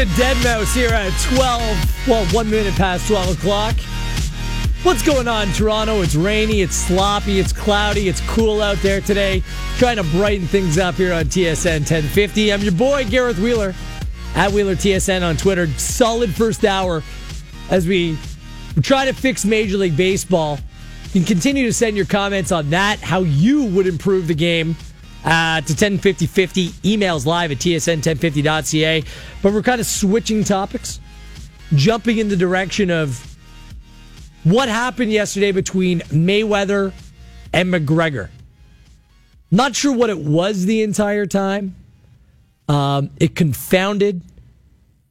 to Deadmau5 here at 12, well, one minute past 12 o'clock. What's going on, Toronto? It's rainy, it's sloppy, it's cloudy, it's cool out there today. Trying to brighten things up here on TSN 1050. I'm your boy, Gareth Wheeler, at Wheeler TSN on Twitter. Solid first hour as we try to fix Major League Baseball. You can continue to send your comments on that, how you would improve the game uh, to 105050. Emails live at tsn1050.ca. But we're kind of switching topics, jumping in the direction of what happened yesterday between Mayweather and McGregor. Not sure what it was the entire time. Um, it confounded,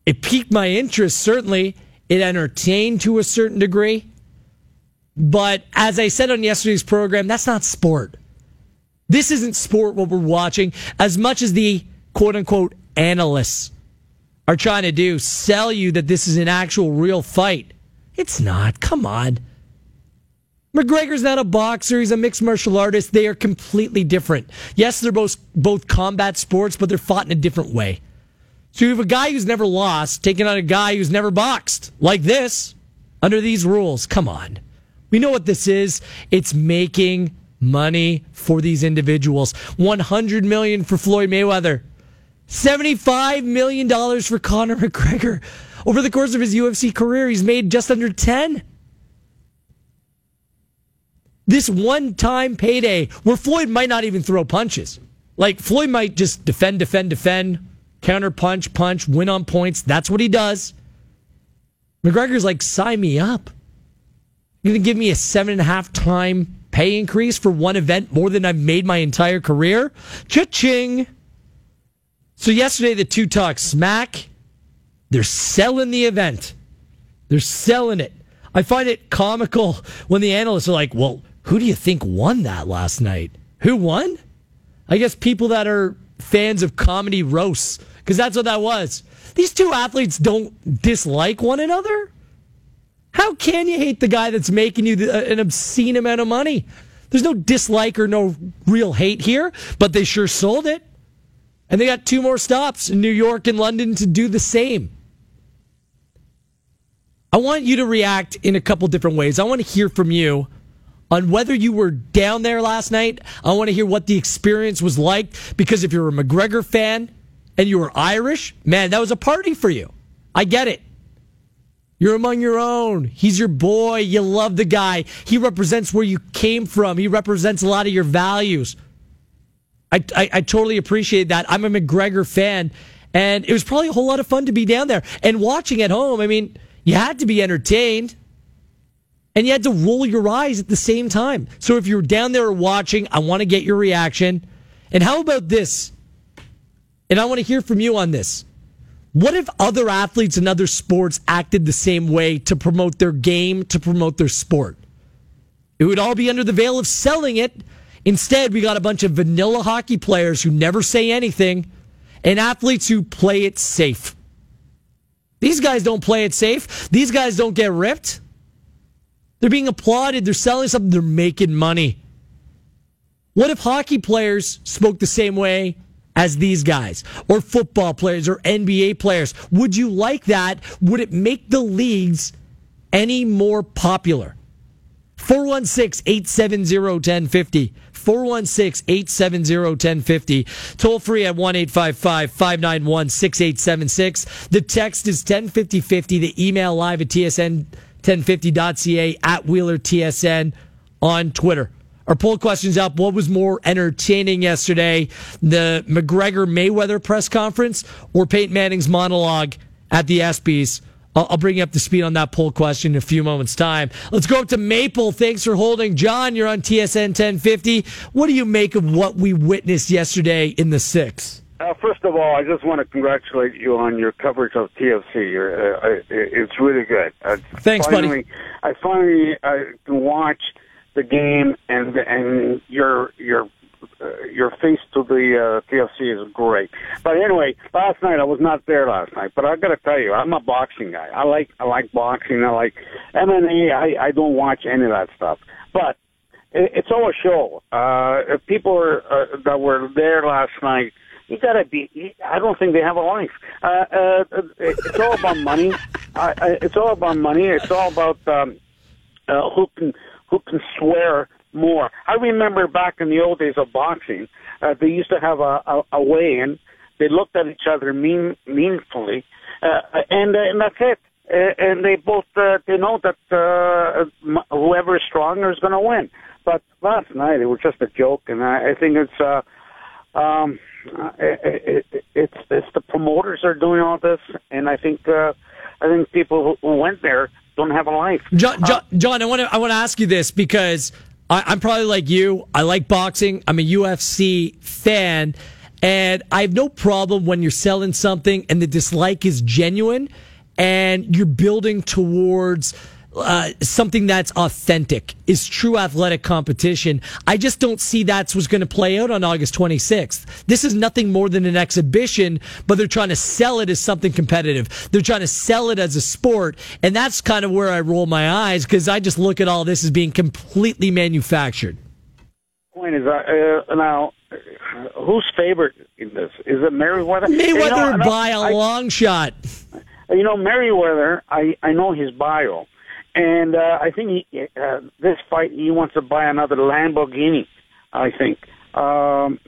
it piqued my interest, certainly. It entertained to a certain degree. But as I said on yesterday's program, that's not sport. This isn't sport what we're watching as much as the quote unquote analysts are trying to do, sell you that this is an actual real fight. It's not. Come on. McGregor's not a boxer. He's a mixed martial artist. They are completely different. Yes, they're both both combat sports, but they're fought in a different way. So you have a guy who's never lost taking on a guy who's never boxed like this under these rules. Come on. We know what this is. It's making money for these individuals. 100 million for Floyd Mayweather. 75 million dollars for Conor McGregor. Over the course of his UFC career, he's made just under 10. This one time payday where Floyd might not even throw punches. Like Floyd might just defend, defend, defend, counter punch, punch, win on points. That's what he does. McGregor's like, sign me up. You're to give me a seven and a half time pay increase for one event more than I've made my entire career? Cha-ching. So yesterday, the two talk smack. They're selling the event. They're selling it. I find it comical when the analysts are like, well, who do you think won that last night? Who won? I guess people that are fans of comedy roasts, because that's what that was. These two athletes don't dislike one another. How can you hate the guy that's making you the, uh, an obscene amount of money? There's no dislike or no real hate here, but they sure sold it. And they got two more stops in New York and London to do the same. I want you to react in a couple different ways. I want to hear from you on whether you were down there last night. I want to hear what the experience was like because if you're a McGregor fan and you were Irish, man, that was a party for you. I get it. You're among your own. He's your boy. You love the guy. He represents where you came from. He represents a lot of your values. I, I, I, totally appreciate that. I'm a McGregor fan, and it was probably a whole lot of fun to be down there and watching at home. I mean, you had to be entertained, and you had to roll your eyes at the same time. So if you're down there watching, I want to get your reaction. And how about this? And I want to hear from you on this. What if other athletes in other sports acted the same way to promote their game, to promote their sport? It would all be under the veil of selling it. Instead, we got a bunch of vanilla hockey players who never say anything and athletes who play it safe. These guys don't play it safe. These guys don't get ripped. They're being applauded. They're selling something. They're making money. What if hockey players spoke the same way as these guys or football players or NBA players? Would you like that? Would it make the leagues any more popular? 416 870 1050. 416 870 1050. Toll free at 1 855 591 6876. The text is 105050. The email live at tsn1050.ca at Wheeler TSN on Twitter. Our poll question's up. What was more entertaining yesterday, the McGregor Mayweather press conference or Peyton Manning's monologue at the ESPYS? I'll, I'll bring you up to speed on that poll question in a few moments' time. Let's go up to Maple. Thanks for holding. John, you're on TSN 1050. What do you make of what we witnessed yesterday in the six? Uh, first of all, I just want to congratulate you on your coverage of TFC. Uh, it's really good. Uh, Thanks, finally, buddy. I finally uh, can watch the game and and your your uh, your face to the uh, TFC is great. But anyway, last night I was not there last night, but I got to tell you, I'm a boxing guy. I like I like boxing. I like MMA. I I don't watch any of that stuff, but it, it's all a show. Uh, people are, uh, that were there last night you gotta be. I don't think they have a life. Uh, uh, it's all about money. Uh, it's all about money. It's all about um, uh, who can who can swear more. I remember back in the old days of boxing, uh, they used to have a, a, a weigh-in. They looked at each other mean, meaningfully, uh, and uh, and that's it. And they both uh, they know that uh, whoever is stronger is going to win. But last night it was just a joke, and I, I think it's uh, um, it, it, it's it's the promoters are doing all this, and I think uh, I think people who went there don't have a life. John, uh, John, John I want to I want to ask you this because I, I'm probably like you. I like boxing. I'm a UFC fan. And I have no problem when you're selling something and the dislike is genuine and you're building towards uh, something that's authentic is true athletic competition. I just don't see that's what's going to play out on August 26th. This is nothing more than an exhibition, but they're trying to sell it as something competitive. They're trying to sell it as a sport. And that's kind of where I roll my eyes because I just look at all this as being completely manufactured. Point is, uh, uh now, who's favorite in this? Is it Mayweather? Mayweather you know, by a I, long shot. You know, Mayweather, I, I know his bio and uh, I think he, uh, this fight he wants to buy another Lamborghini. I think um,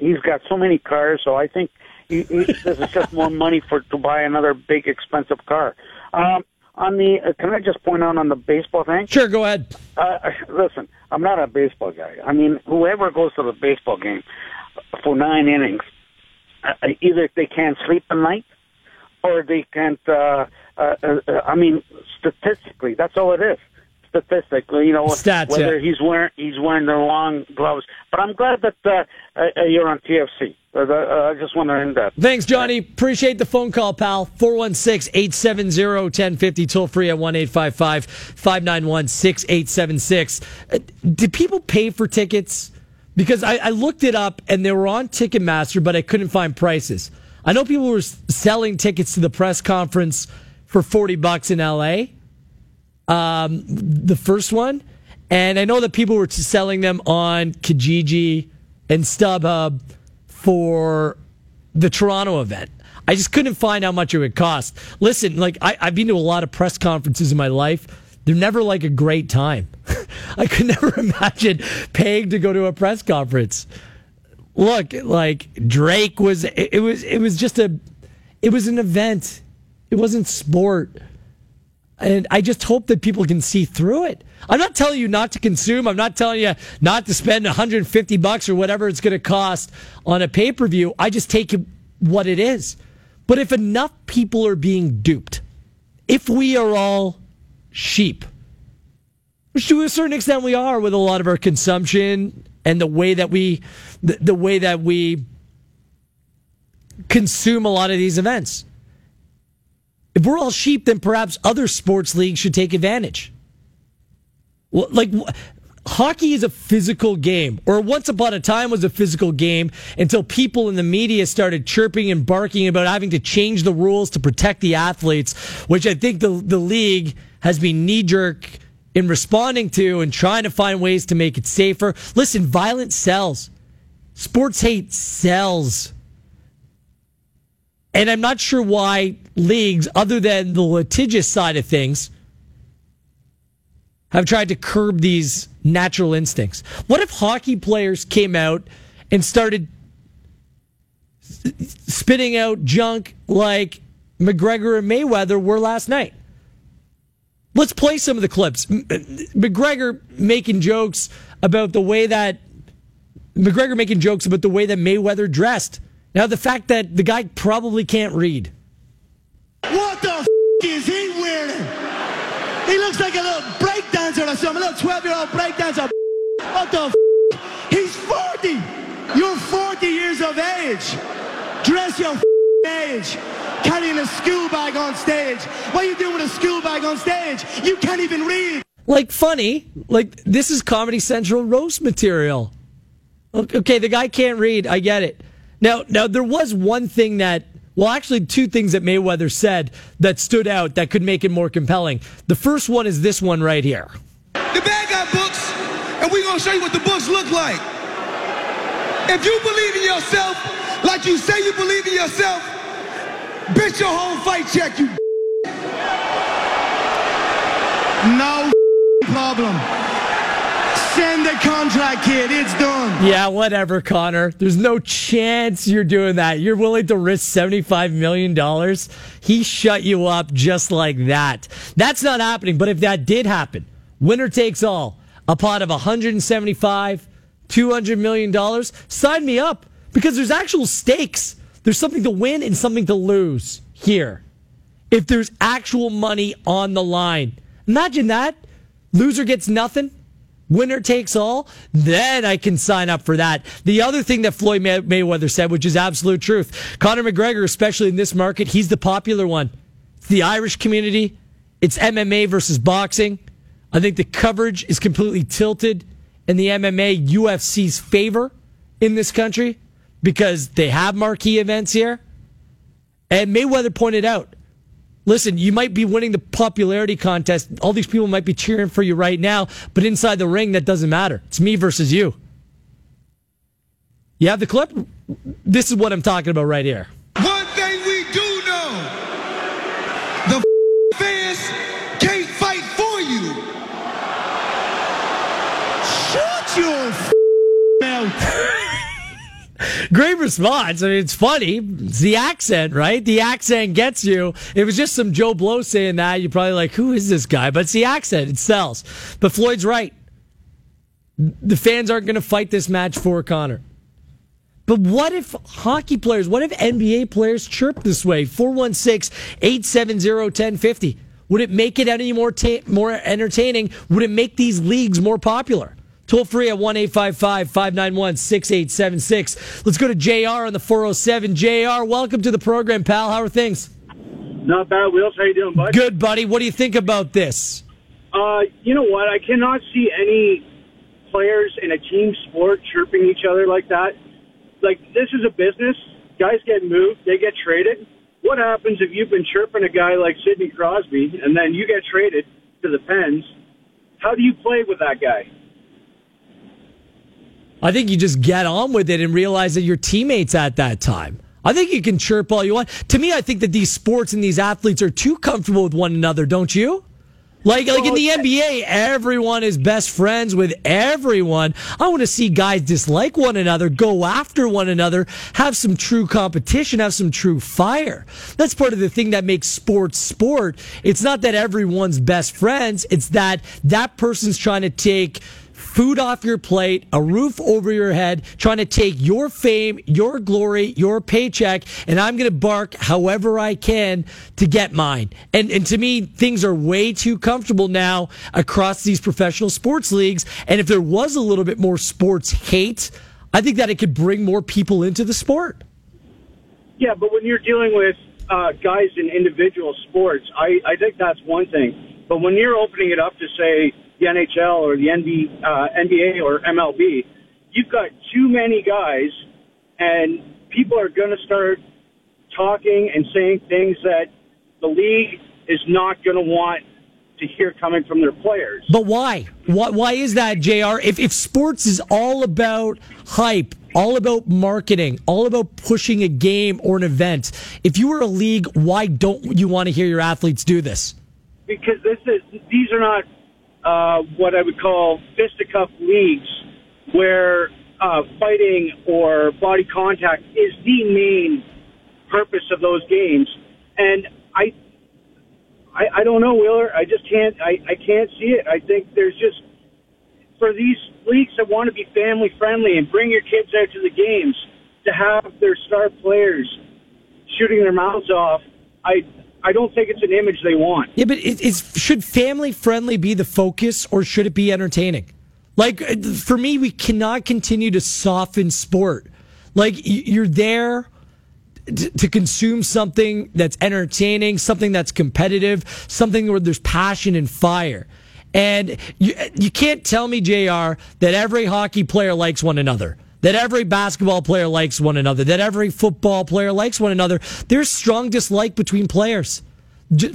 he's got so many cars, so I think he, he, this is just more money for to buy another big expensive car. Um, on the, uh, can I just point out on the baseball thing? Sure, go ahead. Uh, listen, I'm not a baseball guy. I mean, whoever goes to the baseball game for nine innings, uh, either they can't sleep at night or they can't. Uh, uh, uh, I mean, statistically, that's all it is. Statistically, you know, Stats, whether yeah. he's wearing he's wearing the long gloves. But I'm glad that uh, uh, you're on TFC. Uh, uh, I just want to end that. Thanks, Johnny. Appreciate the phone call, pal. 416 870 1050, toll free at 1 855 591 6876. Uh, Did people pay for tickets? Because I, I looked it up and they were on Ticketmaster, but I couldn't find prices. I know people were selling tickets to the press conference for 40 bucks in LA. Um, the first one. And I know that people were selling them on Kijiji and StubHub for the Toronto event. I just couldn't find how much it would cost. Listen, like I, have been to a lot of press conferences in my life. They're never like a great time. I could never imagine paying to go to a press conference. Look, like Drake was, it, it was, it was just a, it was an event. It wasn't sport. And I just hope that people can see through it. I'm not telling you not to consume. I'm not telling you not to spend 150 bucks or whatever it's going to cost on a pay per view. I just take it what it is. But if enough people are being duped, if we are all sheep, which to a certain extent we are with a lot of our consumption and the way that we, the, the way that we consume a lot of these events. If we're all sheep, then perhaps other sports leagues should take advantage. Like hockey is a physical game, or once upon a time was a physical game until people in the media started chirping and barking about having to change the rules to protect the athletes, which I think the, the league has been knee jerk in responding to and trying to find ways to make it safer. Listen, violence sells. Sports hate sells. And I'm not sure why leagues, other than the litigious side of things, have tried to curb these natural instincts. What if hockey players came out and started spitting out junk like McGregor and Mayweather were last night? Let's play some of the clips. Uh, McGregor making jokes about the way that McGregor making jokes about the way that Mayweather dressed now, the fact that the guy probably can't read. What the f- is he wearing? He looks like a little breakdancer or something, a little 12 year old breakdancer. What the f- He's 40. You're 40 years of age. Dress your f- age. Carrying a school bag on stage. What are you doing with a school bag on stage? You can't even read. Like, funny. Like, this is Comedy Central roast material. Okay, the guy can't read. I get it. Now, now there was one thing that, well, actually, two things that Mayweather said that stood out that could make it more compelling. The first one is this one right here. The bag got books, and we're gonna show you what the books look like. If you believe in yourself, like you say you believe in yourself, bitch your whole fight check, you No problem. Send the contract, kid. It's done. Yeah, whatever, Conor. There's no chance you're doing that. You're willing to risk $75 million. He shut you up just like that. That's not happening. But if that did happen, winner takes all, a pot of 175, $200 million, sign me up because there's actual stakes. There's something to win and something to lose here. If there's actual money on the line, imagine that. Loser gets nothing winner takes all, then I can sign up for that. The other thing that Floyd May- Mayweather said, which is absolute truth, Conor McGregor, especially in this market, he's the popular one. It's the Irish community. It's MMA versus boxing. I think the coverage is completely tilted in the MMA UFC's favor in this country because they have marquee events here. And Mayweather pointed out listen, you might be winning the popularity contest. All these people might be cheering for you right now, but inside the ring, that doesn't matter. It's me versus you. You have the clip? This is what I'm talking about right here. One thing we do know the fans can't fight for you. Shut your mouth. Great response. I mean, it's funny. It's the accent, right? The accent gets you. It was just some Joe Blow saying that. You're probably like, who is this guy? But it's the accent. It sells. But Floyd's right. The fans aren't going to fight this match for Conor. But what if hockey players, what if NBA players chirp this way? 416 870 1050. Would it make it any more, ta- more entertaining? Would it make these leagues more popular? Toll free at 1 855 591 6876. Let's go to JR on the 407. JR, welcome to the program, pal. How are things? Not bad, Wheels. How you doing, bud? Good, buddy. What do you think about this? Uh, you know what? I cannot see any players in a team sport chirping each other like that. Like, this is a business. Guys get moved. They get traded. What happens if you've been chirping a guy like Sidney Crosby and then you get traded to the Pens? How do you play with that guy? I think you just get on with it and realize that your teammates at that time. I think you can chirp all you want. To me, I think that these sports and these athletes are too comfortable with one another, don't you? Like, like in the NBA, everyone is best friends with everyone. I want to see guys dislike one another, go after one another, have some true competition, have some true fire. That's part of the thing that makes sports sport. It's not that everyone's best friends. It's that that person's trying to take food off your plate, a roof over your head, trying to take your fame, your glory, your paycheck, and I'm going to bark however I can to get mine. And and to me, things are way too comfortable now across these professional sports leagues. And if there was a little bit more sports hate, I think that it could bring more people into the sport. Yeah, but when you're dealing with uh, guys in individual sports, I, I think that's one thing. But when you're opening it up to say the NHL or the NB, uh, NBA or MLB, you've got too many guys, and people are going to start talking and saying things that the league is not going to want to hear coming from their players. But why? Why, why is that, JR? If, if sports is all about hype, all about marketing, all about pushing a game or an event, if you were a league, why don't you want to hear your athletes do this? Because this is these are not uh, what I would call fisticuff leagues where uh, fighting or body contact is the main purpose of those games. And I, I, I don't know, Wheeler. I just can't. I, I can't see it. I think there's just for these leagues that want to be family friendly and bring your kids out to the games to have their star players shooting their mouths off. I I don't think it's an image they want. Yeah, but it, should family friendly be the focus or should it be entertaining? Like uh, for me, we cannot continue to soften sport. Like you're there to consume something that's entertaining, something that's competitive, something where there's passion and fire. And you, you can't tell me, JR, that every hockey player likes one another that every basketball player likes one another, that every football player likes one another. There's strong dislike between players.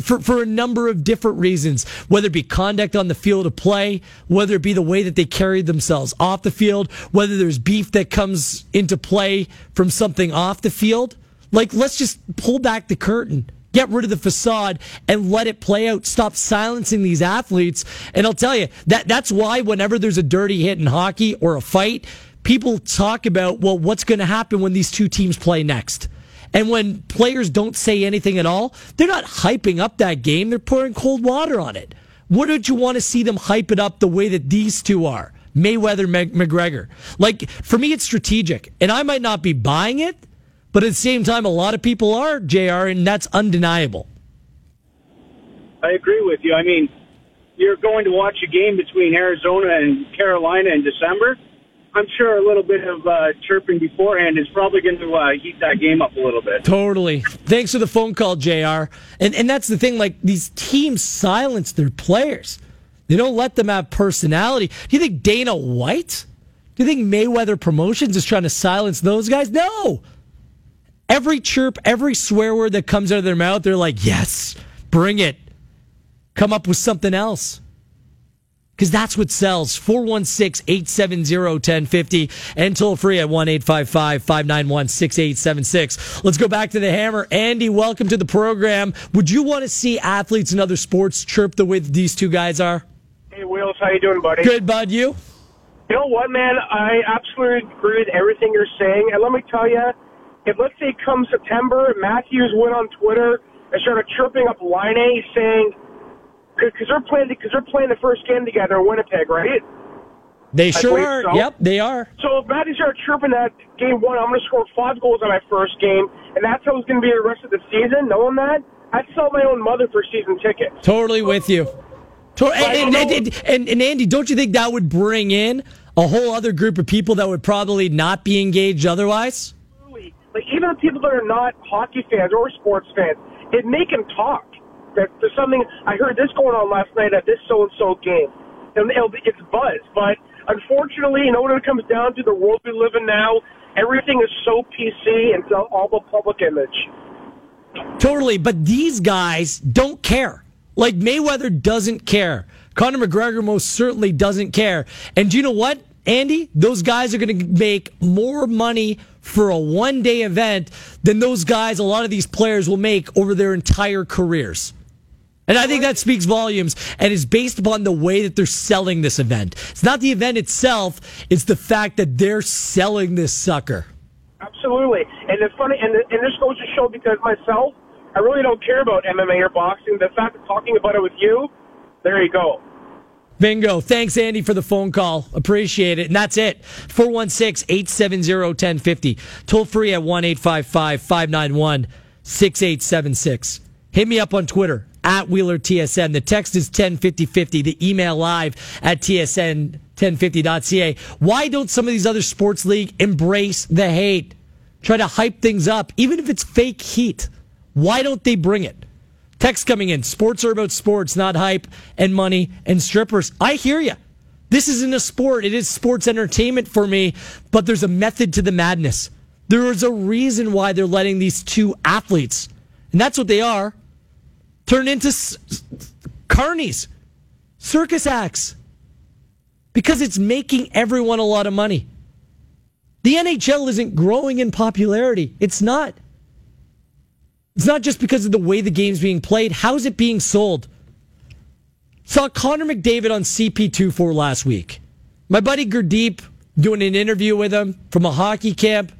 for, for a number of different reasons, whether it be conduct on the field of play, whether it be the way that they carry themselves off the field, whether there's beef that comes into play from something off the field. Like, let's just pull back the curtain, get rid of the facade, and let it play out. Stop silencing these athletes. And I'll tell you, that, that's why whenever there's a dirty hit in hockey or a fight, people talk about, well, what's going to happen when these two teams play next? And when players don't say anything at all, they're not hyping up that game. They're pouring cold water on it. Wouldn't you want to see them hype it up the way that these two are? Mayweather, McGregor. Like, for me, it's strategic. And I might not be buying it, but at the same time, a lot of people are, JR, and that's undeniable. I agree with you. I mean, you're going to watch a game between Arizona and Carolina in December I'm sure a little bit of uh, chirping beforehand is probably going to uh, heat that game up a little bit. Totally. Thanks for the phone call, Jr. And and that's the thing. Like these teams silence their players. They don't let them have personality. Do you think Dana White? Do you think Mayweather Promotions is trying to silence those guys? No. Every chirp, every swear word that comes out of their mouth, they're like, "Yes, bring it." Come up with something else because that's what sells. 416 870 1050 and toll free at 1 855 591 6876. Let's go back to the hammer. Andy, welcome to the program. Would you want to see athletes in other sports chirp the way these two guys are? Hey, Wills, how you doing, buddy? Good, bud. You? You know what, man? I absolutely agree with everything you're saying. And let me tell you, if let's say come September, Matthews went on Twitter and started chirping up Laine saying, because they're playing because they're playing the first game together in Winnipeg, right? They sure are. So. Yep, they are. So if Matty started chirping that game one, I'm going to score five goals on my first game, and that's how it's going to be the rest of the season. Knowing that, I'd sell my own mother for season tickets. Totally with you. And, and, and, and, and Andy, don't you think that would bring in a whole other group of people that would probably not be engaged otherwise? Like even the people that are not hockey fans or sports fans, it make them talk there's something I heard this going on last night at this so and so game, and it's buzz. But unfortunately, you know what it comes down to? The world we live in now, everything is so PC and so all the public image. Totally, but these guys don't care. Like Mayweather doesn't care. Conor McGregor most certainly doesn't care. And do you know what, Andy? Those guys are going to make more money for a one day event than those guys, a lot of these players will make over their entire careers. And I think that speaks volumes and is based upon the way that they're selling this event. It's not the event itself, it's the fact that they're selling this sucker. Absolutely. And it's funny, and, and this goes to show because myself, I really don't care about MMA or boxing. The fact of talking about it with you, there you go. Bingo. Thanks, Andy, for the phone call. Appreciate it. And that's it. 416 870 1050. Toll free at 1 855 591 6876. Hit me up on Twitter at Wheeler TSN. The text is 105050. The email live at tsn1050.ca. Why don't some of these other sports league embrace the hate? Try to hype things up, even if it's fake heat. Why don't they bring it? Text coming in. Sports are about sports, not hype and money and strippers. I hear you. This isn't a sport. It is sports entertainment for me, but there's a method to the madness. There is a reason why they're letting these two athletes, and that's what they are, turn into s- carnies, circus acts, because it's making everyone a lot of money. The NHL isn't growing in popularity. It's not. It's not just because of the way the game's being played. How's it being sold? Saw Connor McDavid on CP24 last week. My buddy Gurdeep doing an interview with him from a hockey camp.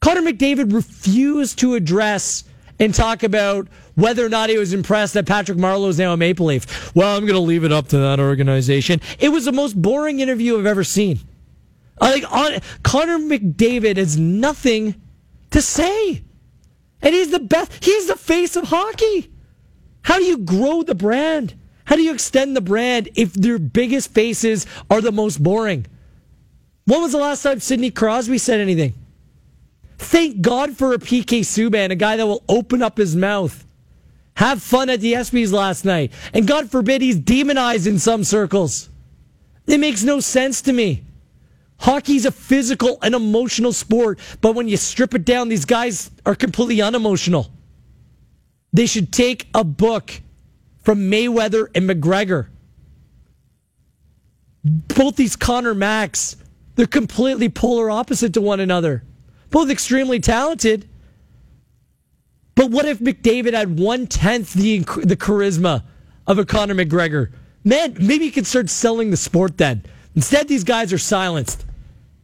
Connor McDavid refused to address and talk about whether or not he was impressed that Patrick Marleau is now a Maple Leaf. Well, I'm going to leave it up to that organization. It was the most boring interview I've ever seen. Like on, Connor McDavid has nothing to say, and he's the best. He's the face of hockey. How do you grow the brand? How do you extend the brand if their biggest faces are the most boring? When was the last time Sidney Crosby said anything? Thank God for a PK Subban, a guy that will open up his mouth. Have fun at the ESPYs last night. And God forbid he's demonized in some circles. It makes no sense to me. Hockey's a physical and emotional sport, but when you strip it down, these guys are completely unemotional. They should take a book from Mayweather and McGregor. Both these Connor Max, they're completely polar opposite to one another. Both extremely talented. But what if McDavid had one tenth the the charisma of a Conor McGregor? Man, maybe you could start selling the sport then. Instead, these guys are silenced.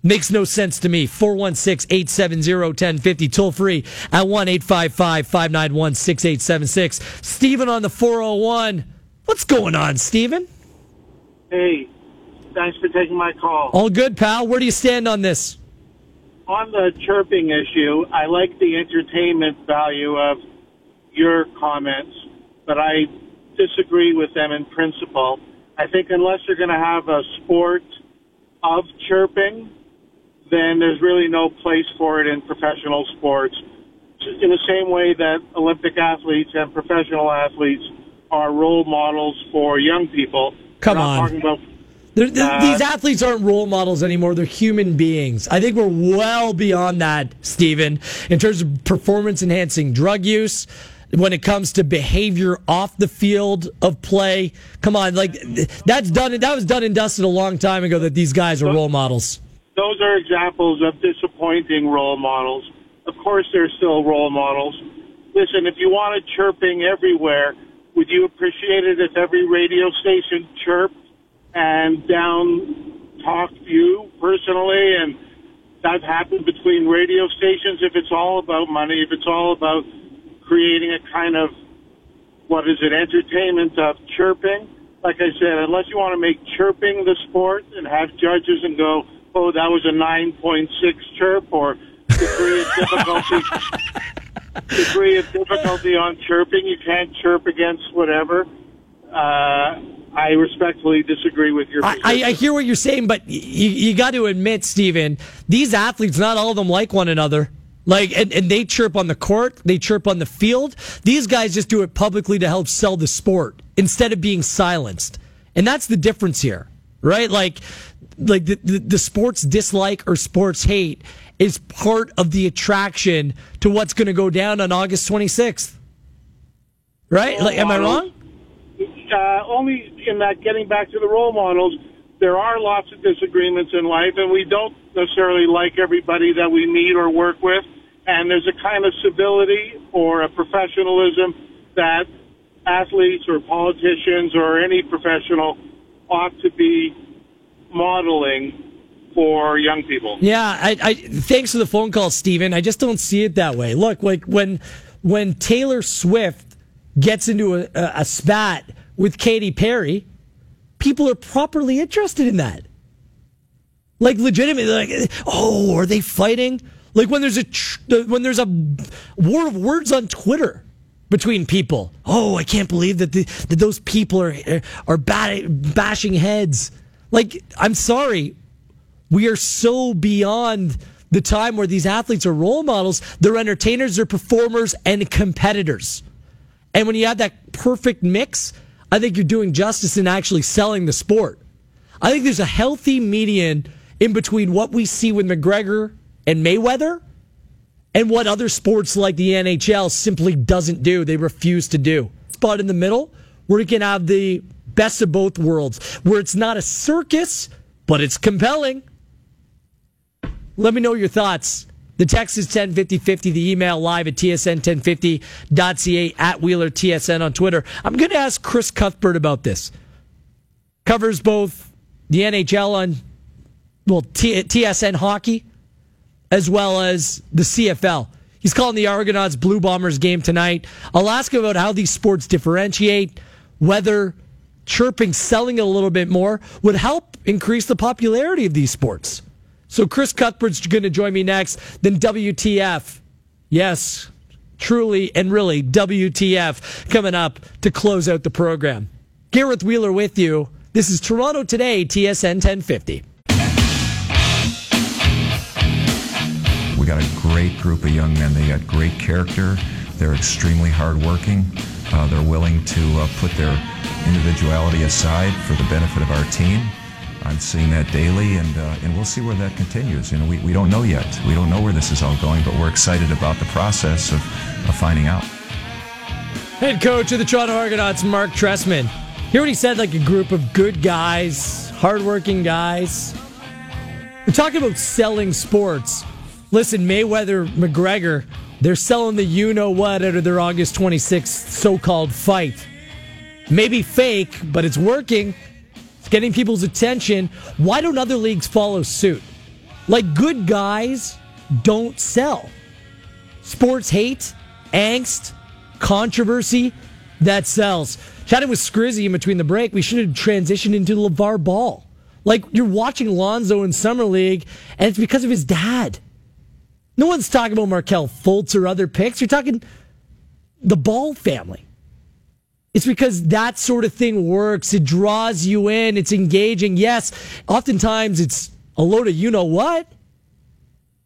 Makes no sense to me. 416 870 1050, toll free at 1 855 591 6876. Steven on the 401. What's going on, Steven? Hey, thanks for taking my call. All good, pal. Where do you stand on this? On the chirping issue, I like the entertainment value of your comments, but I disagree with them in principle. I think unless you're going to have a sport of chirping, then there's really no place for it in professional sports. In the same way that Olympic athletes and professional athletes are role models for young people. Come on. They're, th- Uh, these athletes aren't role models anymore. They're human beings. I think we're well beyond that, Stephen, in terms of performance enhancing drug use. When it comes to behavior off the field of play, come on, like that's done. That was done and dusted a long time ago. That these guys are role models. those are examples of disappointing role models. Of course, they're still role models. Listen, if you wanted chirping everywhere, would you appreciate it if every radio station chirped and down talked you personally? And that happened between radio stations. If it's all about money, if it's all about creating a kind of what is it, entertainment of chirping. Like I said, unless you want to make chirping the sport and have judges and go, oh, that was a 9.6 chirp or degree of difficulty, degree of difficulty on chirping. You can't chirp against whatever. Uh, I respectfully disagree with your I. I, I hear what you're saying, but you, you got to admit, Stephen, these athletes, not all of them like one another. Like, and, and they chirp on the court, they chirp on the field. These guys just do it publicly to help sell the sport instead of being silenced. And that's the difference here, right? Like, like the, the, the sports dislike or sports hate is part of the attraction to what's going to go down on August 26th. Right? Like, am I wrong? Uh, only in that getting back to the role models, there are lots of disagreements in life, and we don't necessarily like everybody that we meet or work with. And there's a kind of civility or a professionalism that athletes or politicians or any professional ought to be modeling for young people. Yeah, I, I thanks for the phone call, Steven. I just don't see it that way. Look, like when when Taylor Swift gets into a, a, a spat with Katy Perry, people are properly interested in that. Like legitimately, like, oh, are they fighting? Like when there's a tr- when there's a war of words on Twitter between people. Oh, I can't believe that the, that those people are are bat- bashing heads. Like, I'm sorry, we are so beyond the time where these athletes are role models. They're entertainers, they're performers, and competitors. And when you have that perfect mix, I think you're doing justice in actually selling the sport. I think there's a healthy median in between what we see with McGregor and Mayweather and what other sports like the NHL simply doesn't do. They refuse to do. Spot in the middle where you can have the best of both worlds, where it's not a circus, but it's compelling. Let me know your thoughts. The text is 105050, the email live at tsn1050.ca, at Wheeler TSN on Twitter. I'm going to ask Chris Cuthbert about this. Covers both the NHL on, well, T- TSN hockey, as well as the CFL. He's calling the Argonauts Blue Bombers game tonight. I'll ask him about how these sports differentiate, whether chirping, selling a little bit more would help increase the popularity of these sports. So Chris Cuthbert's going to join me next. Then WTF. Yes, truly and really WTF coming up to close out the program. Gareth Wheeler with you. This is Toronto Today, TSN 1050. We got a great group of young men. They got great character. They're extremely hardworking. Uh, they're willing to uh, put their individuality aside for the benefit of our team. I'm seeing that daily, and uh, and we'll see where that continues. You know, we, we don't know yet. We don't know where this is all going, but we're excited about the process of, of finding out. Head coach of the Toronto Argonauts, Mark Trestman. Hear what he said like a group of good guys, hardworking guys. We're talking about selling sports. Listen, Mayweather, McGregor, they're selling the you know what out of their August 26th so called fight. Maybe fake, but it's working. Getting people's attention. Why don't other leagues follow suit? Like good guys don't sell. Sports hate, angst, controversy that sells. Chatting with Scrizzy in between the break, we should have transitioned into the LeVar Ball. Like you're watching Lonzo in Summer League, and it's because of his dad. No one's talking about Markelle Fultz or other picks. You're talking the Ball family. It's because that sort of thing works. It draws you in. It's engaging. Yes, oftentimes it's a load of you know what,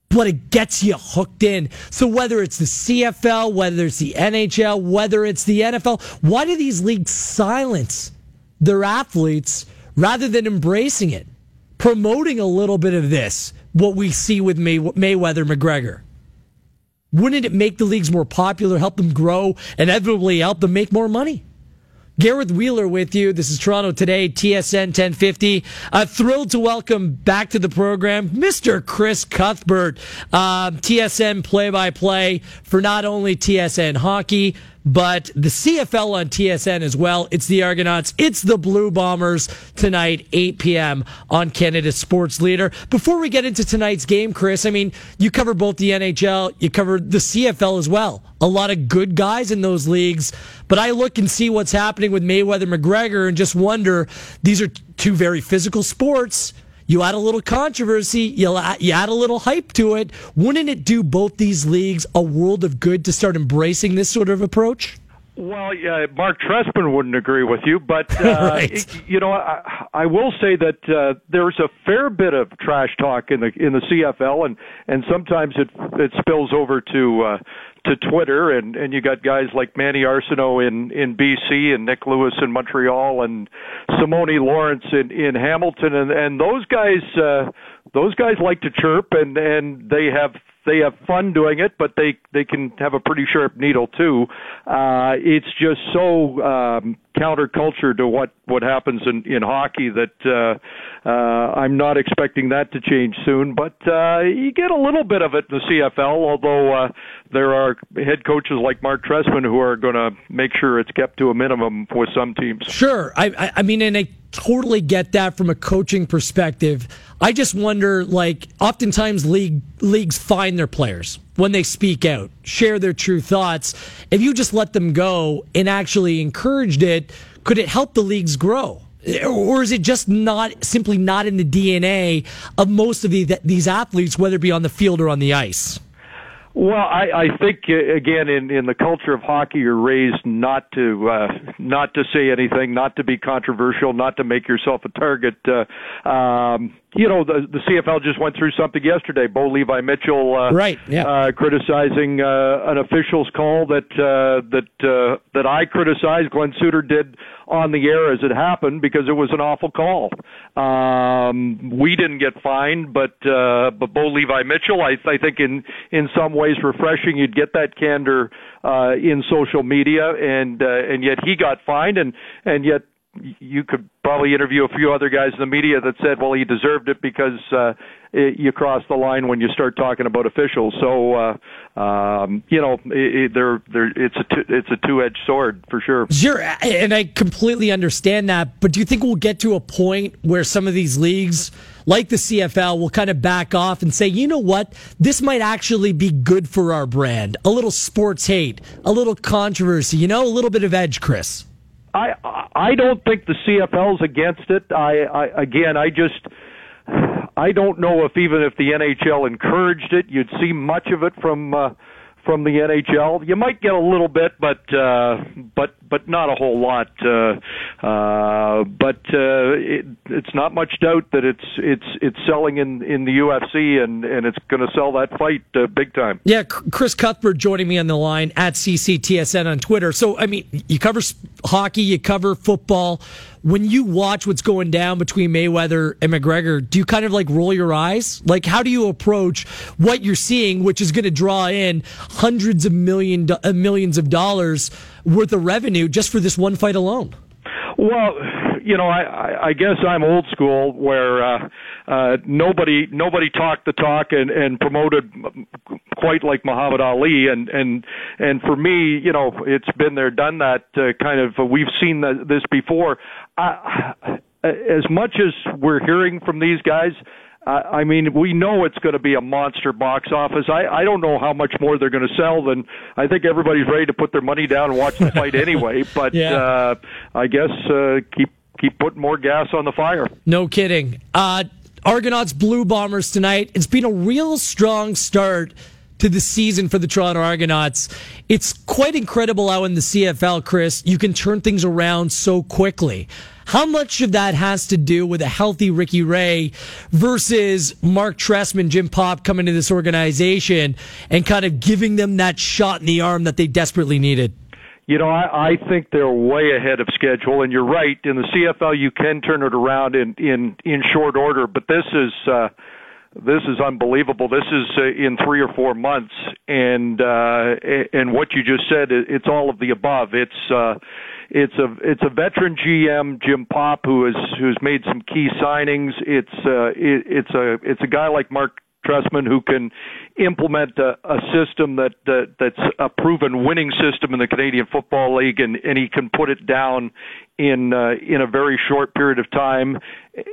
but it gets you hooked in. So whether it's the CFL, whether it's the NHL, whether it's the NFL, why do these leagues silence their athletes rather than embracing it? Promoting a little bit of this, what we see with May- Mayweather McGregor. Wouldn't it make the leagues more popular, help them grow, and inevitably help them make more money? Gareth Wheeler with you. This is Toronto Today, TSN 1050. Uh, thrilled to welcome back to the program Mr. Chris Cuthbert, uh, TSN play by play for not only TSN hockey, but the CFL on TSN as well. It's the Argonauts. It's the Blue Bombers tonight, 8 p.m. on Canada Sports Leader. Before we get into tonight's game, Chris, I mean, you cover both the NHL, you cover the CFL as well. A lot of good guys in those leagues, but I look and see what's happening with Mayweather McGregor and just wonder these are two very physical sports. You add a little controversy, you add, you add a little hype to it. Wouldn't it do both these leagues a world of good to start embracing this sort of approach? Well, yeah, Mark Trestman wouldn't agree with you, but uh, right. you know, I, I will say that uh, there's a fair bit of trash talk in the in the CFL, and and sometimes it it spills over to uh, to Twitter, and and you got guys like Manny Arceneaux in in BC, and Nik Lewis in Montreal, and Simoni Lawrence in in Hamilton, and and those guys uh, those guys like to chirp, and and they have they have fun doing it, but they they can have a pretty sharp needle too. Uh, it's just so um, counterculture to what what happens in in hockey that uh, uh, I'm not expecting that to change soon. But uh, you get a little bit of it in the CFL, although uh, there are head coaches like Mark Trestman who are going to make sure it's kept to a minimum with some teams. Sure, I, I, I mean, and I totally get that from a coaching perspective. I just wonder, like, oftentimes league leagues find their players when they speak out, share their true thoughts. If you just let them go and actually encouraged it, could it help the leagues grow? Or is it just not simply not in the DNA of most of the, these athletes, whether it be on the field or on the ice? Well, I, I think uh, again in in the culture of hockey, you're raised not to uh, not to say anything, not to be controversial, not to make yourself a target. Uh, um, you know, the the CFL just went through something yesterday. Bo Levi Mitchell, uh, right, yeah. uh, criticizing uh, an official's call that uh, that uh, that I criticized. Glenn Suitor did on the air as it happened because it was an awful call. Um, we didn't get fined, but uh, but Bo Levi Mitchell, I, I think in in some ways refreshing. You'd get that candor uh, in social media, and uh, and yet he got fined, and and yet you could probably interview a few other guys in the media that said, well, he deserved it because uh, it, you cross the line when you start talking about officials. So, uh, um, you know, it, it's a two, it's a two edged sword for sure. Sure, and I completely understand that. But do you think we'll get to a point where some of these leagues, like the CFL, will kind of back off and say, you know what, this might actually be good for our brand? A little sports hate, a little controversy, you know, a little bit of edge, Chris. I I don't think the CFL's against it. I, I again, I just I don't know if even if the NHL encouraged it, you'd see much of it from uh, from the NHL. You might get a little bit, but uh, but but not a whole lot. Uh, uh, but uh, it, it's not much doubt that it's it's it's selling in in the UFC and and it's going to sell that fight uh, big time. Yeah, Chris Cuthbert joining me on the line at CCTSN on Twitter. So I mean, you cover hockey, you cover football when you watch what's going down between Mayweather and McGregor, do you kind of like roll your eyes? Like, how do you approach what you're seeing, which is going to draw in hundreds of million uh, millions of dollars worth of revenue just for this one fight alone. Well, you know, I, I guess I'm old school where uh, uh, nobody nobody talked the talk and, and promoted quite like Muhammad Ali, and and and for me, you know, it's been there, done that. Uh, kind of, uh, we've seen the, this before. Uh, as much as we're hearing from these guys. I mean, we know it's going to be a monster box office. I, I don't know how much more they're going to sell than I think everybody's ready to put their money down and watch the fight anyway. But yeah. uh, I guess uh, keep keep putting more gas on the fire. No kidding. Uh, Argonauts Blue Bombers tonight. It's been a real strong start to the season for the Toronto Argonauts. It's quite incredible how in the CFL, Chris, you can turn things around so quickly. How much of that has to do with a healthy Ricky Ray versus Mark Trestman, Jim Popp coming to this organization and kind of giving them that shot in the arm that they desperately needed? You know, I, I think they're way ahead of schedule, and you're right. In the CFL, you can turn it around in in in short order, but this is uh, this is unbelievable. This is uh, in three or four months, and uh, and what you just said, it's all of the above. It's uh, it's a it's a veteran GM, Jim Popp, who has who's made some key signings. It's uh, it, it's a it's a guy like Mark Trestman who can implement a, a system that, that that's a proven winning system in the Canadian Football League, and, and he can put it down in uh, in a very short period of time.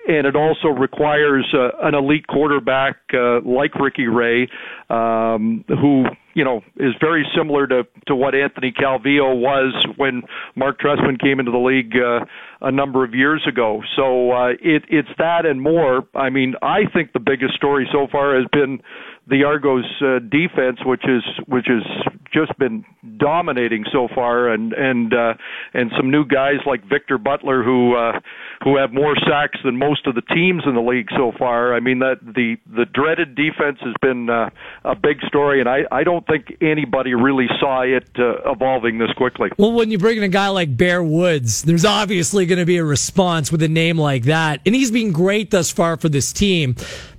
And it also requires uh, an elite quarterback uh, like Ricky Ray, um, who you know is very similar to to what Anthony Calvillo was when Mark Trestman came into the league uh, a number of years ago. So uh, it it's that and more. I mean, I think the biggest story so far has been the Argos uh, defense, which is which has just been dominating so far, and and uh, and some new guys like Victor Butler who uh, who have more sacks than most of the teams in the league so far. I mean that the the dreaded defense has been uh, a big story, and I I don't think anybody really saw it uh, evolving this quickly. Well, when you bring in a guy like Bear Woods, there's obviously going to be a response with a name like that, and he's been great thus far for this team.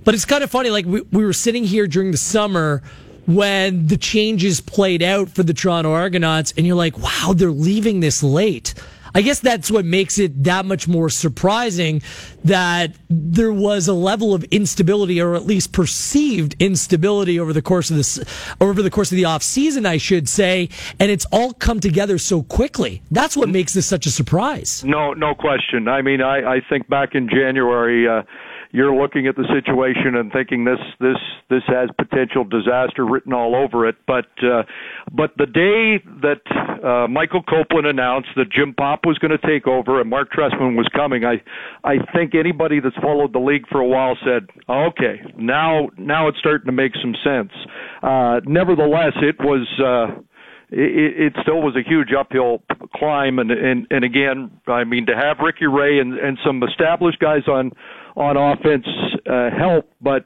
But it's kind of funny. Like we, we were sitting here during the summer when the changes played out for the Toronto Argonauts, and you're like, wow, they're leaving this late. I guess that's what makes it that much more surprising that there was a level of instability or at least perceived instability over the course of this over the course of the off season I should say and it's all come together so quickly. That's what makes this such a surprise. No no question. I mean I I think back in January uh you're looking at the situation and thinking this this this has potential disaster written all over it. But uh, but the day that uh, Michael Copeland announced that Jim Popp was going to take over and Mark Trestman was coming, I I think anybody that's followed the league for a while said, okay, now now it's starting to make some sense. Uh, nevertheless, it was. Uh, it, it still was a huge uphill climb and and and again I mean to have Ricky Ray and and some established guys on on offense uh, help, but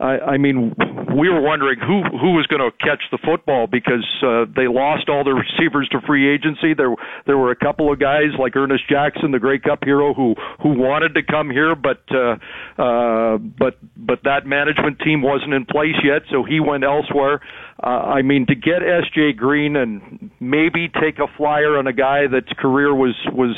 I, I mean, we were wondering who who was going to catch the football because uh, they lost all their receivers to free agency. There there were a couple of guys like Ernest Jackson, the Grey Cup hero, who who wanted to come here, but uh, uh, but but that management team wasn't in place yet, so he went elsewhere. Uh, I mean, to get S.J. Green and maybe take a flyer on a guy that's career was was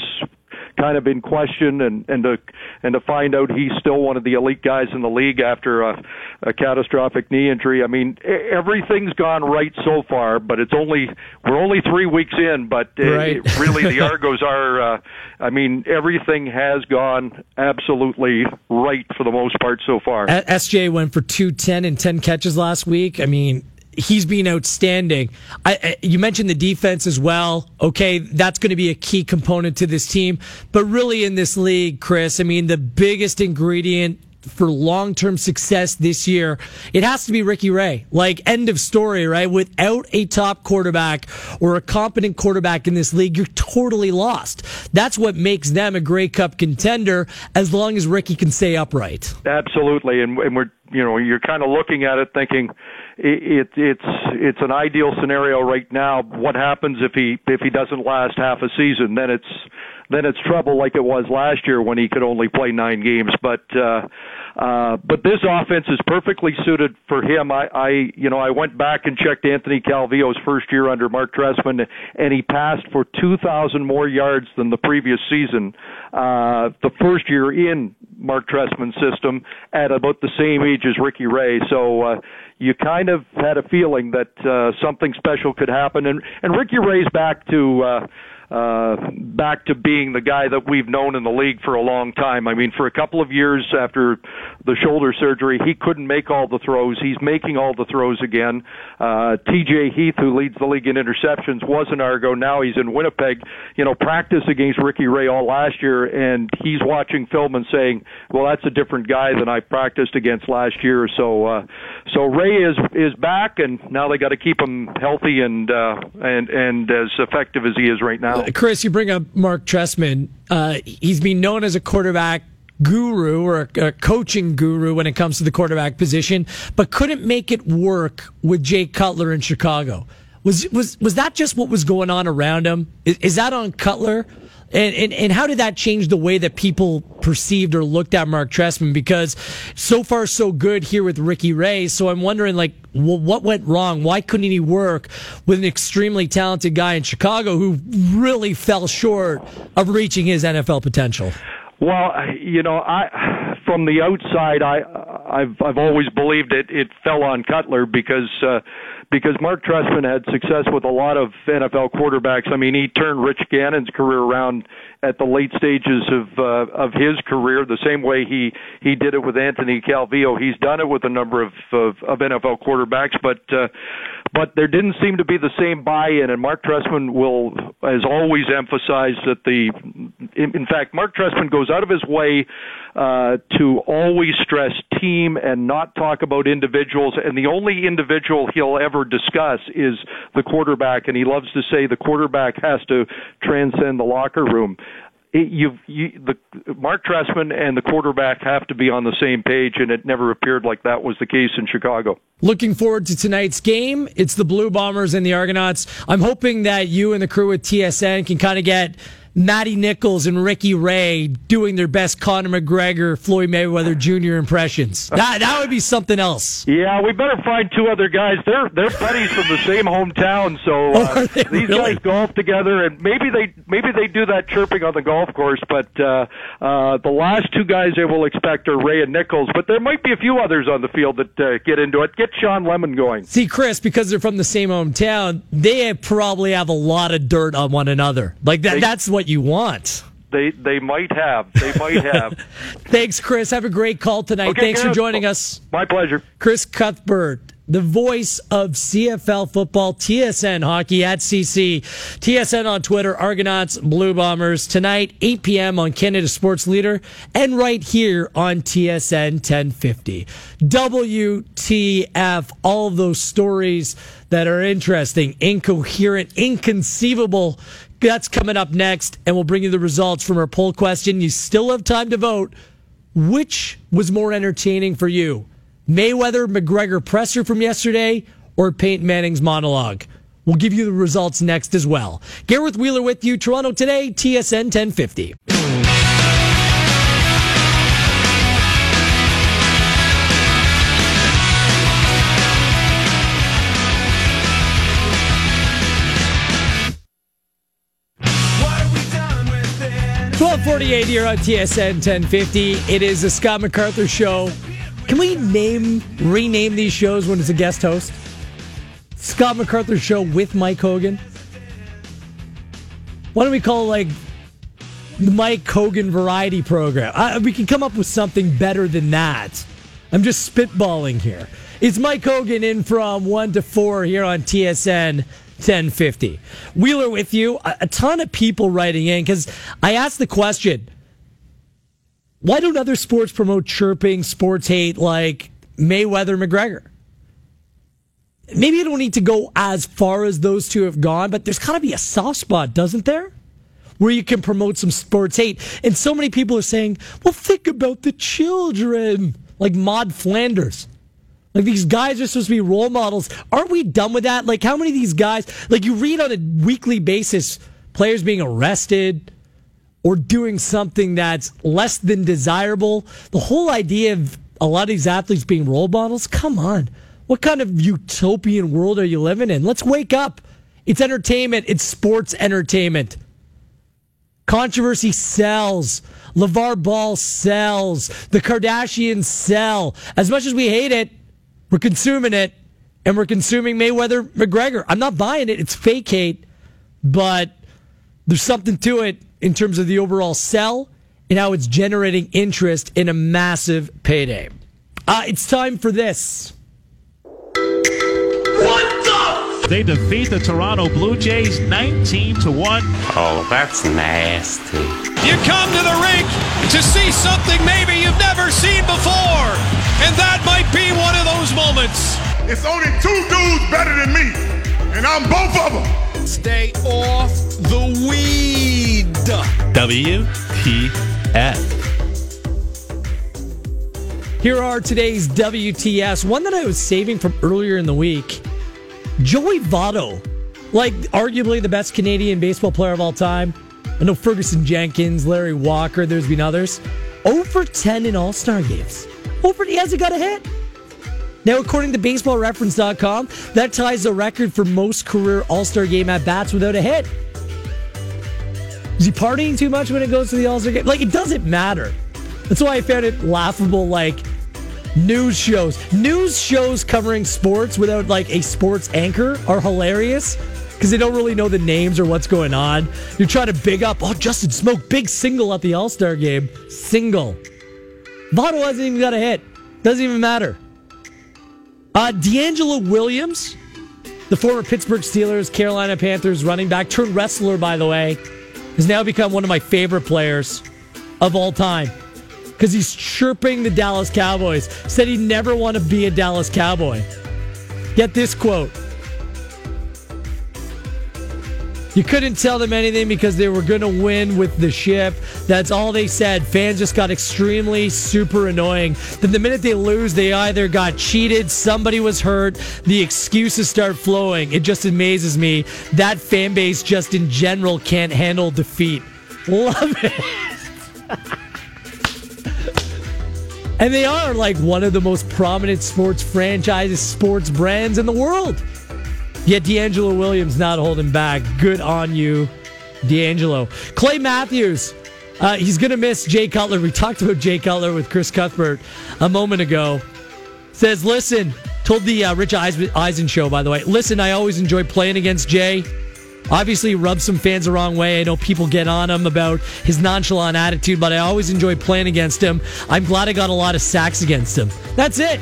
kind of in question, and and to and to find out he's still one of the elite guys in the league after a, a catastrophic knee injury. I mean, everything's gone right so far, but it's only we're only three weeks in, but right. it, really the Argos are. Uh, I mean, everything has gone absolutely right for the most part so far. SJ went for two ten and ten catches last week. I mean, he's been outstanding. I, I, you mentioned the defense as well. Okay, that's going to be a key component to this team. But really, in this league, Chris, I mean, the biggest ingredient for long term success this year, it has to be Ricky Ray. Like, end of story, right? Without a top quarterback or a competent quarterback in this league, you're totally lost. That's what makes them a Grey Cup contender as long as Ricky can stay upright. Absolutely. And, and we're, you know, you're kind of looking at it thinking, it, it's it's an ideal scenario right now. What happens if he if he doesn't last half a season? Then it's then it's trouble like it was last year when he could only play nine games. But uh, uh, but this offense is perfectly suited for him. I, I you know I went back and checked Anthony Calvillo's first year under Mark Trestman, and he passed for 2,000 more yards than the previous season. Uh, the first year in Mark Trestman's system at about the same age as Ricky Ray. So uh, you kind of had a feeling that uh, something special could happen, and and Ricky Ray's back to. Uh, uh, back to being the guy that we've known in the league for a long time. I mean, for a couple of years after the shoulder surgery, he couldn't make all the throws. He's making all the throws again. Uh, TJ Heath, who leads the league in interceptions, was in Argo. Now he's in Winnipeg. You know, practiced against Ricky Ray all last year, and he's watching film and saying, "Well, that's a different guy than I practiced against last year." So, uh, so Ray is is back, and now they got to keep him healthy and uh, and and as effective as he is right now. Chris, you bring up Mark Trestman. Uh, he's been known as a quarterback guru or a, a, coaching guru when it comes to the quarterback position, but couldn't make it work with Jay Cutler in Chicago. Was was was that just what was going on around him? Is, is that on Cutler? And, and and how did that change the way that people perceived or looked at Mark Trestman? Because so far so good here with Ricky Ray. So I'm wondering, like, well, what went wrong? Why couldn't he work with an extremely talented guy in Chicago who really fell short of reaching his NFL potential? Well, you know, I from the outside, I I've I've always believed it it fell on Cutler because. uh because Mark Trestman had success with a lot of NFL quarterbacks. I mean, he turned Rich Gannon's career around at the late stages of uh, of his career, the same way he he did it with Anthony Calvillo. He's done it with a number of of, of NFL quarterbacks, but uh, but there didn't seem to be the same buy-in. And Mark Trestman will has always emphasized that the in, fact Mark Trestman goes out of his way uh, to always stress team and not talk about individuals. And the only individual he'll ever discuss is the quarterback, and he loves to say the quarterback has to transcend the locker room you've you, the Mark Trestman and the quarterback have to be on the same page, and it never appeared like that was the case in Chicago. Looking forward to tonight's game. It's the Blue Bombers and the Argonauts. I'm hoping that you and the crew at TSN can kind of get Matty Nichols and Ricky Ray doing their best Conor McGregor, Floyd Mayweather Jr. impressions. That that would be something else. Yeah, we better find two other guys. They're they're buddies from the same hometown, so uh, these really? guys golf together, and maybe they maybe they do that chirping on the golf course. But uh, uh, the last two guys they will expect are Ray and Nichols, but there might be a few others on the field that uh, get into it. Get Shawn Lemon going. See, Chris, because they're from the same hometown, they probably have a lot of dirt on one another. Like that. They, that's what you want. They they might have. They might have. Thanks, Chris. Have a great call tonight. Okay, Thanks for joining us. My pleasure. Chris Cuthbert, the voice of CFL football, TSN hockey at CC, TSN on Twitter, Argonauts, Blue Bombers tonight, 8 p.m. on Canada Sports Leader, and right here on TSN 1050. WTF? All of those stories that are interesting, incoherent, inconceivable that's coming up next, and we'll bring you the results from our poll question. You still have time to vote. Which was more entertaining for you? Mayweather McGregor presser from yesterday or Peyton Manning's monologue? We'll give you the results next as well. Gareth Wheeler with you, Toronto Today, TSN 1050. 1248 here on TSN 1050. It is the Scott MacArthur Show. Can we name, rename these shows when it's a guest host? Scott MacArthur Show with Mike Hogan? Why don't we call it like the Mike Hogan Variety Program? I, we can come up with something better than that. I'm just spitballing here. It's Mike Hogan in from 1 to 4 here on TSN 1050. Wheeler with you. A, a ton of people writing in because I asked the question why don't other sports promote chirping, sports hate like Mayweather McGregor? Maybe you don't need to go as far as those two have gone, but there's got to be a soft spot, doesn't there? Where you can promote some sports hate. And so many people are saying, well, think about the children, like Maud Flanders. Like these guys are supposed to be role models. Aren't we done with that? Like how many of these guys, like you read on a weekly basis, players being arrested or doing something that's less than desirable. The whole idea of a lot of these athletes being role models, come on. What kind of utopian world are you living in? Let's wake up. It's entertainment, it's sports entertainment. Controversy sells. LaVar Ball sells. The Kardashians sell. As much as we hate it, we're consuming it, and we're consuming Mayweather McGregor. I'm not buying it. It's fake hate, but there's something to it in terms of the overall sell and how it's generating interest in a massive payday. Uh, it's time for this. What the They defeat the Toronto Blue Jays 19 to 1. Oh, that's nasty. You come to the rink to see something maybe you've never seen before. And that might be one of those moments. It's only two dudes better than me, and I'm both of them. Stay off the weed. WTF. Here are today's WTS. One that I was saving from earlier in the week. Joey Votto, like arguably the best Canadian baseball player of all time. I know Ferguson Jenkins, Larry Walker, there's been others. Over 10 in All Star games. Over, he hasn't got a hit. Now, according to baseballreference.com, that ties the record for most career All Star game at bats without a hit. Is he partying too much when it goes to the All Star game? Like, it doesn't matter. That's why I found it laughable. Like, news shows. News shows covering sports without like a sports anchor are hilarious because they don't really know the names or what's going on. You're trying to big up, oh, Justin Smoak, big single at the All Star game. Single. Votto hasn't even got a hit. Doesn't even matter. Uh, DeAngelo Williams, the former Pittsburgh Steelers, Carolina Panthers running back, turned wrestler, by the way, has now become one of my favorite players of all time because he's chirping the Dallas Cowboys. Said he'd never want to be a Dallas Cowboy. Get this quote. You couldn't tell them anything because they were going to win with the ship. That's all they said. Fans just got extremely super annoying. Then the minute they lose, they either got cheated, somebody was hurt, the excuses start flowing. It just amazes me. That fan base, just in general, can't handle defeat. Love it. And they are like one of the most prominent sports franchises, sports brands in the world. Yet DeAngelo Williams not holding back. Good on you, DeAngelo. Clay Matthews, uh, he's going to miss Jay Cutler. We talked about Jay Cutler with Chris Cuthbert a moment ago. Says, listen, told the uh, Rich Eisen show, by the way, listen, I always enjoy playing against Jay. Obviously, rubs some fans the wrong way. I know people get on him about his nonchalant attitude, but I always enjoy playing against him. I'm glad I got a lot of sacks against him. That's it.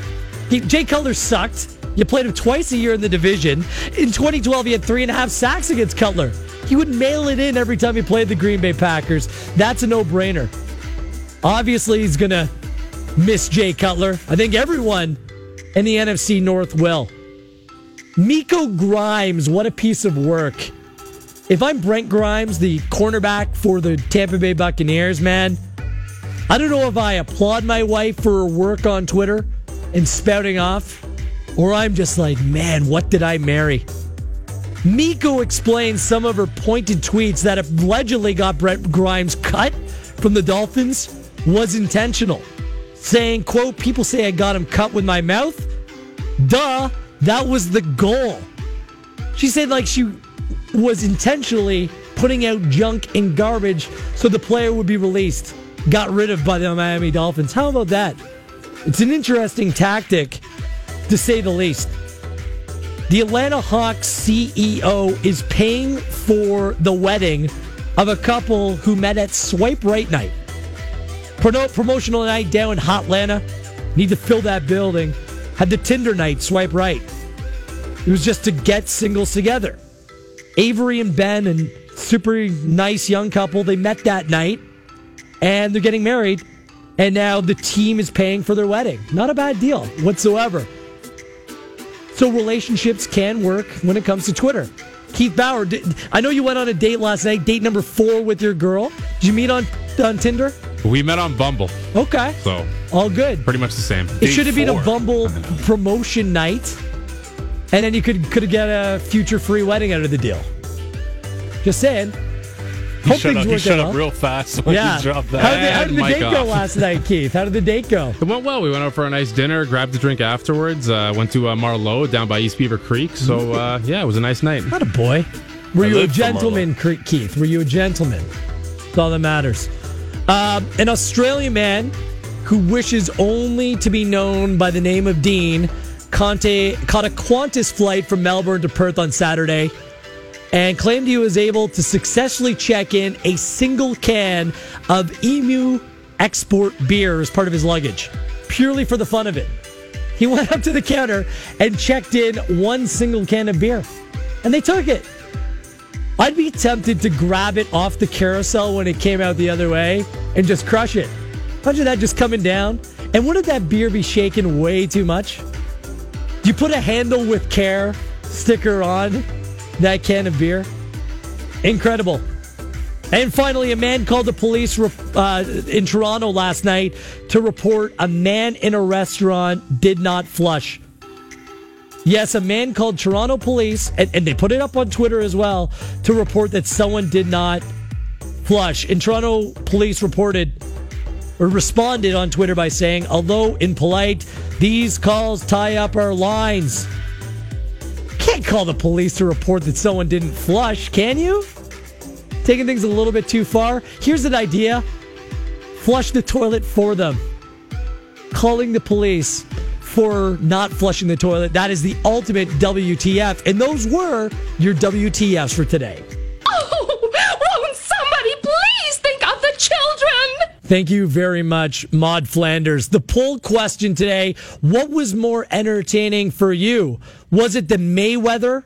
He, Jay Cutler sucked. You played him twice a year in the division. In 2012, he had three and a half sacks against Cutler. He would mail it in every time he played the Green Bay Packers. That's a no brainer. Obviously, he's going to miss Jay Cutler. I think everyone in the NFC North will. Miko Grimes, what a piece of work. If I'm Brent Grimes, the cornerback for the Tampa Bay Buccaneers, man, I don't know if I applaud my wife for her work on Twitter and spouting off, or I'm just like, man, what did I marry? Miko explains some of her pointed tweets that allegedly got Brett Grimes cut from the Dolphins was intentional. Saying, quote, people say I got him cut with my mouth. Duh, that was the goal. She said like she was intentionally putting out junk and garbage so the player would be released, got rid of by the Miami Dolphins. How about that? It's an interesting tactic, to say the least. The Atlanta Hawks CEO is paying for the wedding of a couple who met at Swipe Right Night. Pro- promotional night down in Hotlanta. Need to fill that building. Had the Tinder night, Swipe Right. It was just to get singles together. Avery and Ben and super nice young couple. They met that night and they're getting married. And now the team is paying for their wedding. Not a bad deal whatsoever. So relationships can work when it comes to Twitter. Keith Bauer, I know you went on a date last night, date number four with your girl. Did you meet on on Tinder? We met on Bumble. Okay. So all good. Pretty much the same. It should have been a Bumble promotion night and then you could could get a future free wedding out of the deal. Just saying. He Hope shut things up, he worked shut up real fast when Yeah. he dropped that. How did, how did the date mic go last night, Keith? How did the date go? It went well. We went out for a nice dinner, grabbed a drink afterwards. Uh, went to uh, Marlowe down by East Beaver Creek. So uh, yeah, it was a nice night. Not a boy. Were I you a gentleman, Keith? Were you a gentleman? That's all that matters. Um, an Australian man who wishes only to be known by the name of Dean Conte caught a Qantas flight from Melbourne to Perth on Saturday and claimed he was able to successfully check in a single can of Emu export beer as part of his luggage, purely for the fun of it. He went up to the counter and checked in one single can of beer, and they took it. I'd be tempted to grab it off the carousel when it came out the other way and just crush it. Imagine that just coming down. And wouldn't that beer be shaken way too much? You put a handle with care sticker on that can of beer? Incredible. And finally, a man called the police uh, in Toronto last night to report a man in a restaurant did not flush. Yes, a man called Toronto police, and, and they put it up on Twitter as well, to report that someone did not flush. And Toronto police reported or responded on Twitter by saying, although impolite, these calls tie up our lines. Can't call the police to report that someone didn't flush, can you? Taking things a little bit too far. Here's an idea flush the toilet for them. Calling the police for not flushing the toilet. That is the ultimate WTF. And those were your WTFs for today. Oh, won't somebody please think of the children? Thank you very much, Maud Flanders. The poll question today what was more entertaining for you? Was it the Mayweather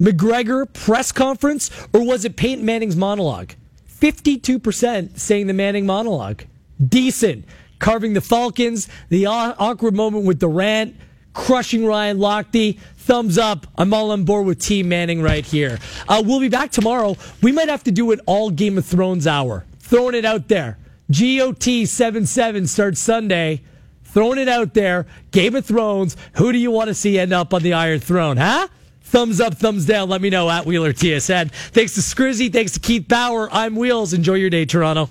McGregor press conference or was it Peyton Manning's monologue? 52% saying the Manning monologue. Decent. Carving the Falcons, the awkward moment with Durant, crushing Ryan Lochte. Thumbs up. I'm all on board with Team Manning right here. Uh, we'll be back tomorrow. We might have to do an all Game of Thrones hour. Throwing it out there. GOT 7 7 starts Sunday. Throwing it out there. Game of Thrones. Who do you want to see end up on the Iron Throne, huh? Thumbs up, thumbs down. Let me know at Wheeler TSN. Thanks to Scrizzy. Thanks to Keith Bauer. I'm Wheels. Enjoy your day, Toronto.